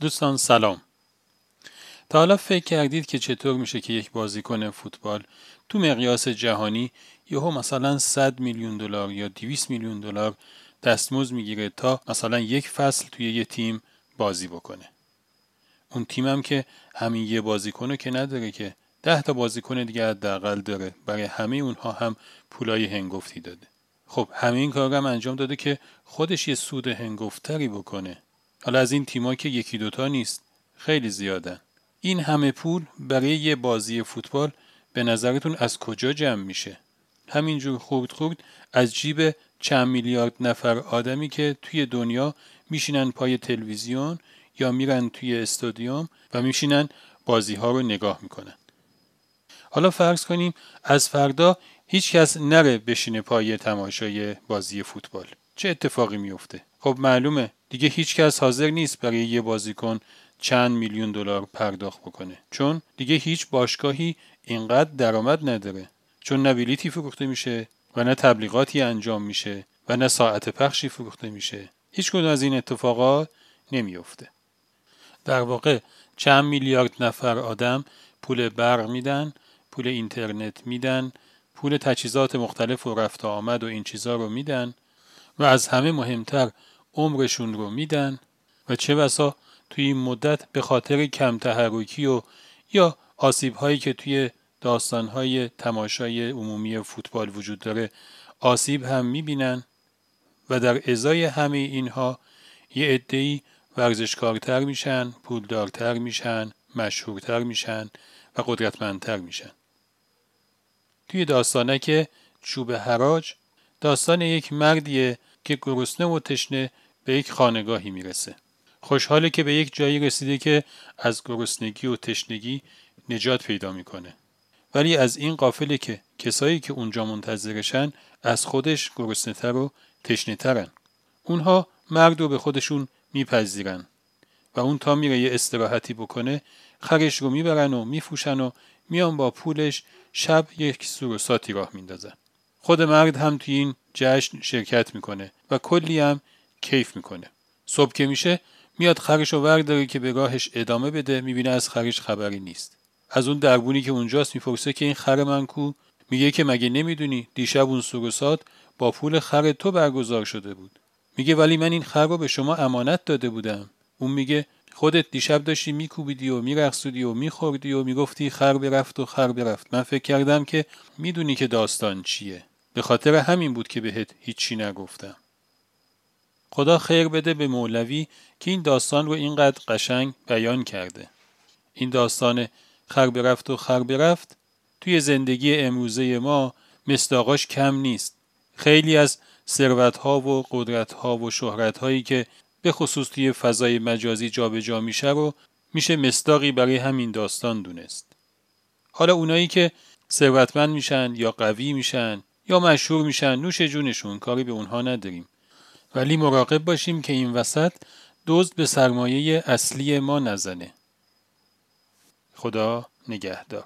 دوستان سلام. تا حالا فکر کردید که چطور میشه که یک بازیکن فوتبال تو مقیاس جهانی یهو مثلا 100 میلیون دلار یا 200 میلیون دلار دستمزد می‌گیره تا مثلا یک فصل توی یه تیم بازی بکنه. اون تیمم که همین یه بازیکنو که نداره که ده تا بازیکن دیگه حداقل داره. برای همه اونها هم پولای هنگفتی داده. خب همه این کار هم انجام داده که خودش یه سود هنگفتری بکنه. حالا از این تیما که یکی دوتا نیست. خیلی زیادن این همه پول برای یه بازی فوتبال به نظرتون از کجا جمع میشه؟ همینجور خورد خورد از جیب چند میلیارد نفر آدمی که توی دنیا میشینن پای تلویزیون یا میرن توی استادیوم و میشینن بازی ها رو نگاه می‌کنن. حالا فرض کنیم از فردا هیچ کس نره بشینه پای تماشای بازی فوتبال. چه اتفاقی میفته خب معلومه دیگه هیچ کس حاضر نیست برای یه بازیکن چند میلیون دلار پرداخت بکنه. چون دیگه هیچ باشگاهی اینقدر درآمد نداره. چون نه بلیتی فروخته میشه و نه تبلیغاتی انجام میشه و نه ساعت پخشی فروخته میشه. هیچ کدوم از این اتفاقات نمیفته در واقع چند میلیارد نفر آدم پول برق میدن پول اینترنت میدن پول تجهیزات مختلف و رفت آمد و این چیزا رو میدن و از همه مهمتر عمرشون رو میدن و چه بسا توی این مدت به خاطر کم تحرکی و یا آسیب هایی که توی داستان های تماشای عمومی فوتبال وجود داره آسیب هم می‌بینن و در ازای همه اینها یه عده‌ای ورزشکارتر میشن، پولدارتر میشن، مشهورتر میشن و قدرتمندتر میشن. توی داستانه که چوب حراج داستان یک مردیه که گرسنه و تشنه به یک خانگاهی می‌رسه. خوشحاله که به یک جایی رسیده که از گرسنگی و تشنگی نجات پیدا می‌کنه. ولی از این قافله که کسایی که اونجا منتظرشن از خودش گرسنهتر و تشنهترن. اونها مرد رو به خودشون میپذیرن و اون تا میره یه استراحتی بکنه خرش رو می‌برن و میفوشن و میان با پولش شب یک سوروساتی راه میندازن. خود مرد هم توی این جشن شرکت می‌کنه و کلی هم کیف می‌کنه. صبح که میشه میاد خرش رو ورداره که به راهش ادامه بده می‌بینه از خرش خبری نیست. از اون دربونی که اونجاست می‌پرسه که این خر من کو میگه که مگه نمی‌دونی دیشب اون سوروسات با پول خر تو برگزار شده بود. میگه ولی من این خر رو به شما امانت داده بودم. اون میگه خودت دیشب داشتی میکوبیدی و میرقصودی و میخوردی و می‌گفتی خر برفت و خر برفت من فکر کردم که می‌دونی که داستان چیه به خاطر همین بود که بهت هیچی نگفتم خدا خیر بده به مولوی که این داستان رو اینقدر قشنگ بیان کرده این داستان خر برفت و خر برفت توی زندگی امروزه ما مصداقاش کم نیست خیلی از ثروت و قدرت ها و شهرت هایی که به خصوص توی فضای مجازی جابجا جا میشه رو میشه مصداقی برای همین داستان دونست. حالا اونایی که ثروتمند میشن یا قوی میشن یا مشهور میشن نوش جونشون کاری به اونها نداریم. ولی مراقب باشیم که این وسط دزد به سرمایه اصلی ما نزنه. خدا نگهدار.